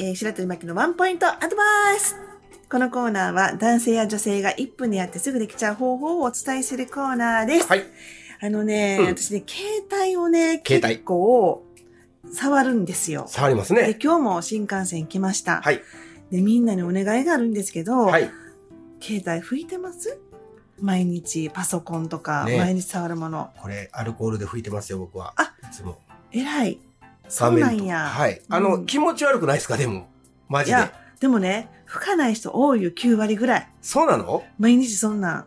えー、白鳥巻のワンポイントアドバイスこのコーナーは男性や女性が1分でやってすぐできちゃう方法をお伝えするコーナーです。はい。あのね、うん私ね、携帯をね、携帯結構触るんですよ。触りますでね。今日も新幹線来ました。はい。で、みんなにお願いがあるんですけど、はい。携帯拭いてます？毎日パソコンとか、ね毎日触るもの。これ、アルコールで拭いてますよ、僕は。あいつも。偉い。そうなんや。はい。あの、うん気持ち悪くないですか、でも。マジで。いや、でもね、拭かない人多いよ、9割ぐらい。そうなの？毎日そんな、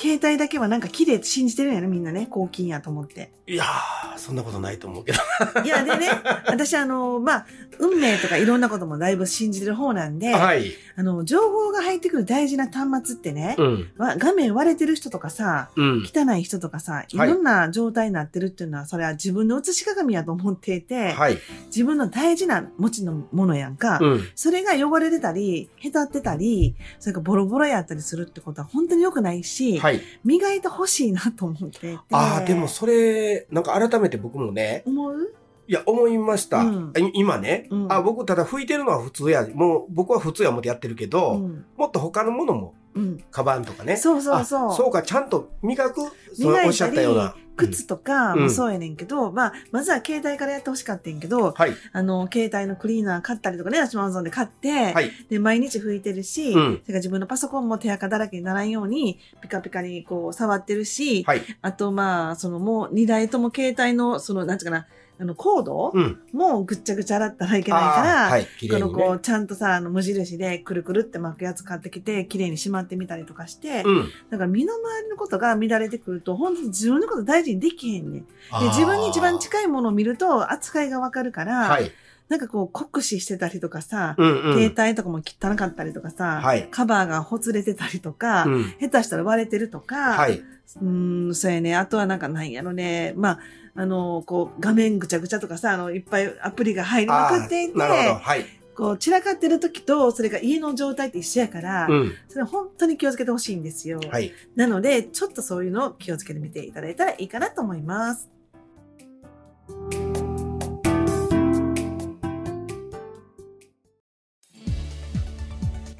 携帯だけはなんか綺麗って信じてるんやろ、みんなね。抗菌やと思って。いやー、そんなことないと思うけど。いや、でね、私あの、まあ、運命とかいろんなこともだいぶ信じてる方なんで、はい。あの、情報が入ってくる大事な端末ってね、うん。わ画面割れてる人とかさ、うん。汚い人とかさ、いろんな状態になってるっていうのは、それは自分の写し鏡やと思っていて、はい。自分の大事な持ちのものやんか、うん。それが汚れてたり、へたってたり、それからボロボロやったりするってことは本当に良くないし、はい。磨いてほしいなと思ってて。ああ、でもそれ、なんか改めて僕もね、思う？いや、思いました。うんい今ね、うんあ、僕ただ拭いてるのは普通や。もう僕は普通や思ってやってるけど、うん。もっと他のものも、うん。カバンとかね。そうそうそう。あそうか、ちゃんと磨く？そうおっしゃったような。靴とかうんもそうやねんけど、まあ、まずは携帯からやってほしかったんやけど、はい。あの、携帯のクリーナー買ったりとかね、私もアマゾンで買って、はい。で、毎日拭いてるし、うんそれから自分のパソコンも手垢だらけにならんように、ピカピカにこう触ってるし、はい。あとまあ、そのもう2台とも携帯の、その、なんていうかな、あの、コードうん。もぐっちゃぐちゃ洗ったらいけないから、はい。ね。このこう、ちゃんとさ、あの、無印でくるくるって巻くやつ買ってきて、綺麗にしまってみたりとかして、うん。だから身の回りのことが乱れてくると、本当に自分のこと大事にできへんねん。で自分に一番近いものを見ると扱いがわかるから、はい。なんかこう酷使してたりとかさ、うんうん。携帯とかも汚かったりとかさ、はいカバーがほつれてたりとか、うん。下手したら割れてるとか、はい。うーん、そうやね。あとはなんかなんやろね。まあ、あの、こう、画面ぐちゃぐちゃとかさ、あの、いっぱいアプリが入りまくっていて、なるほど。はい。こう、散らかってる時と、それが家の状態って一緒やから、うん。それ本当に気をつけてほしいんですよ。はい。なので、ちょっとそういうのを気をつけてみていただいたらいいかなと思います。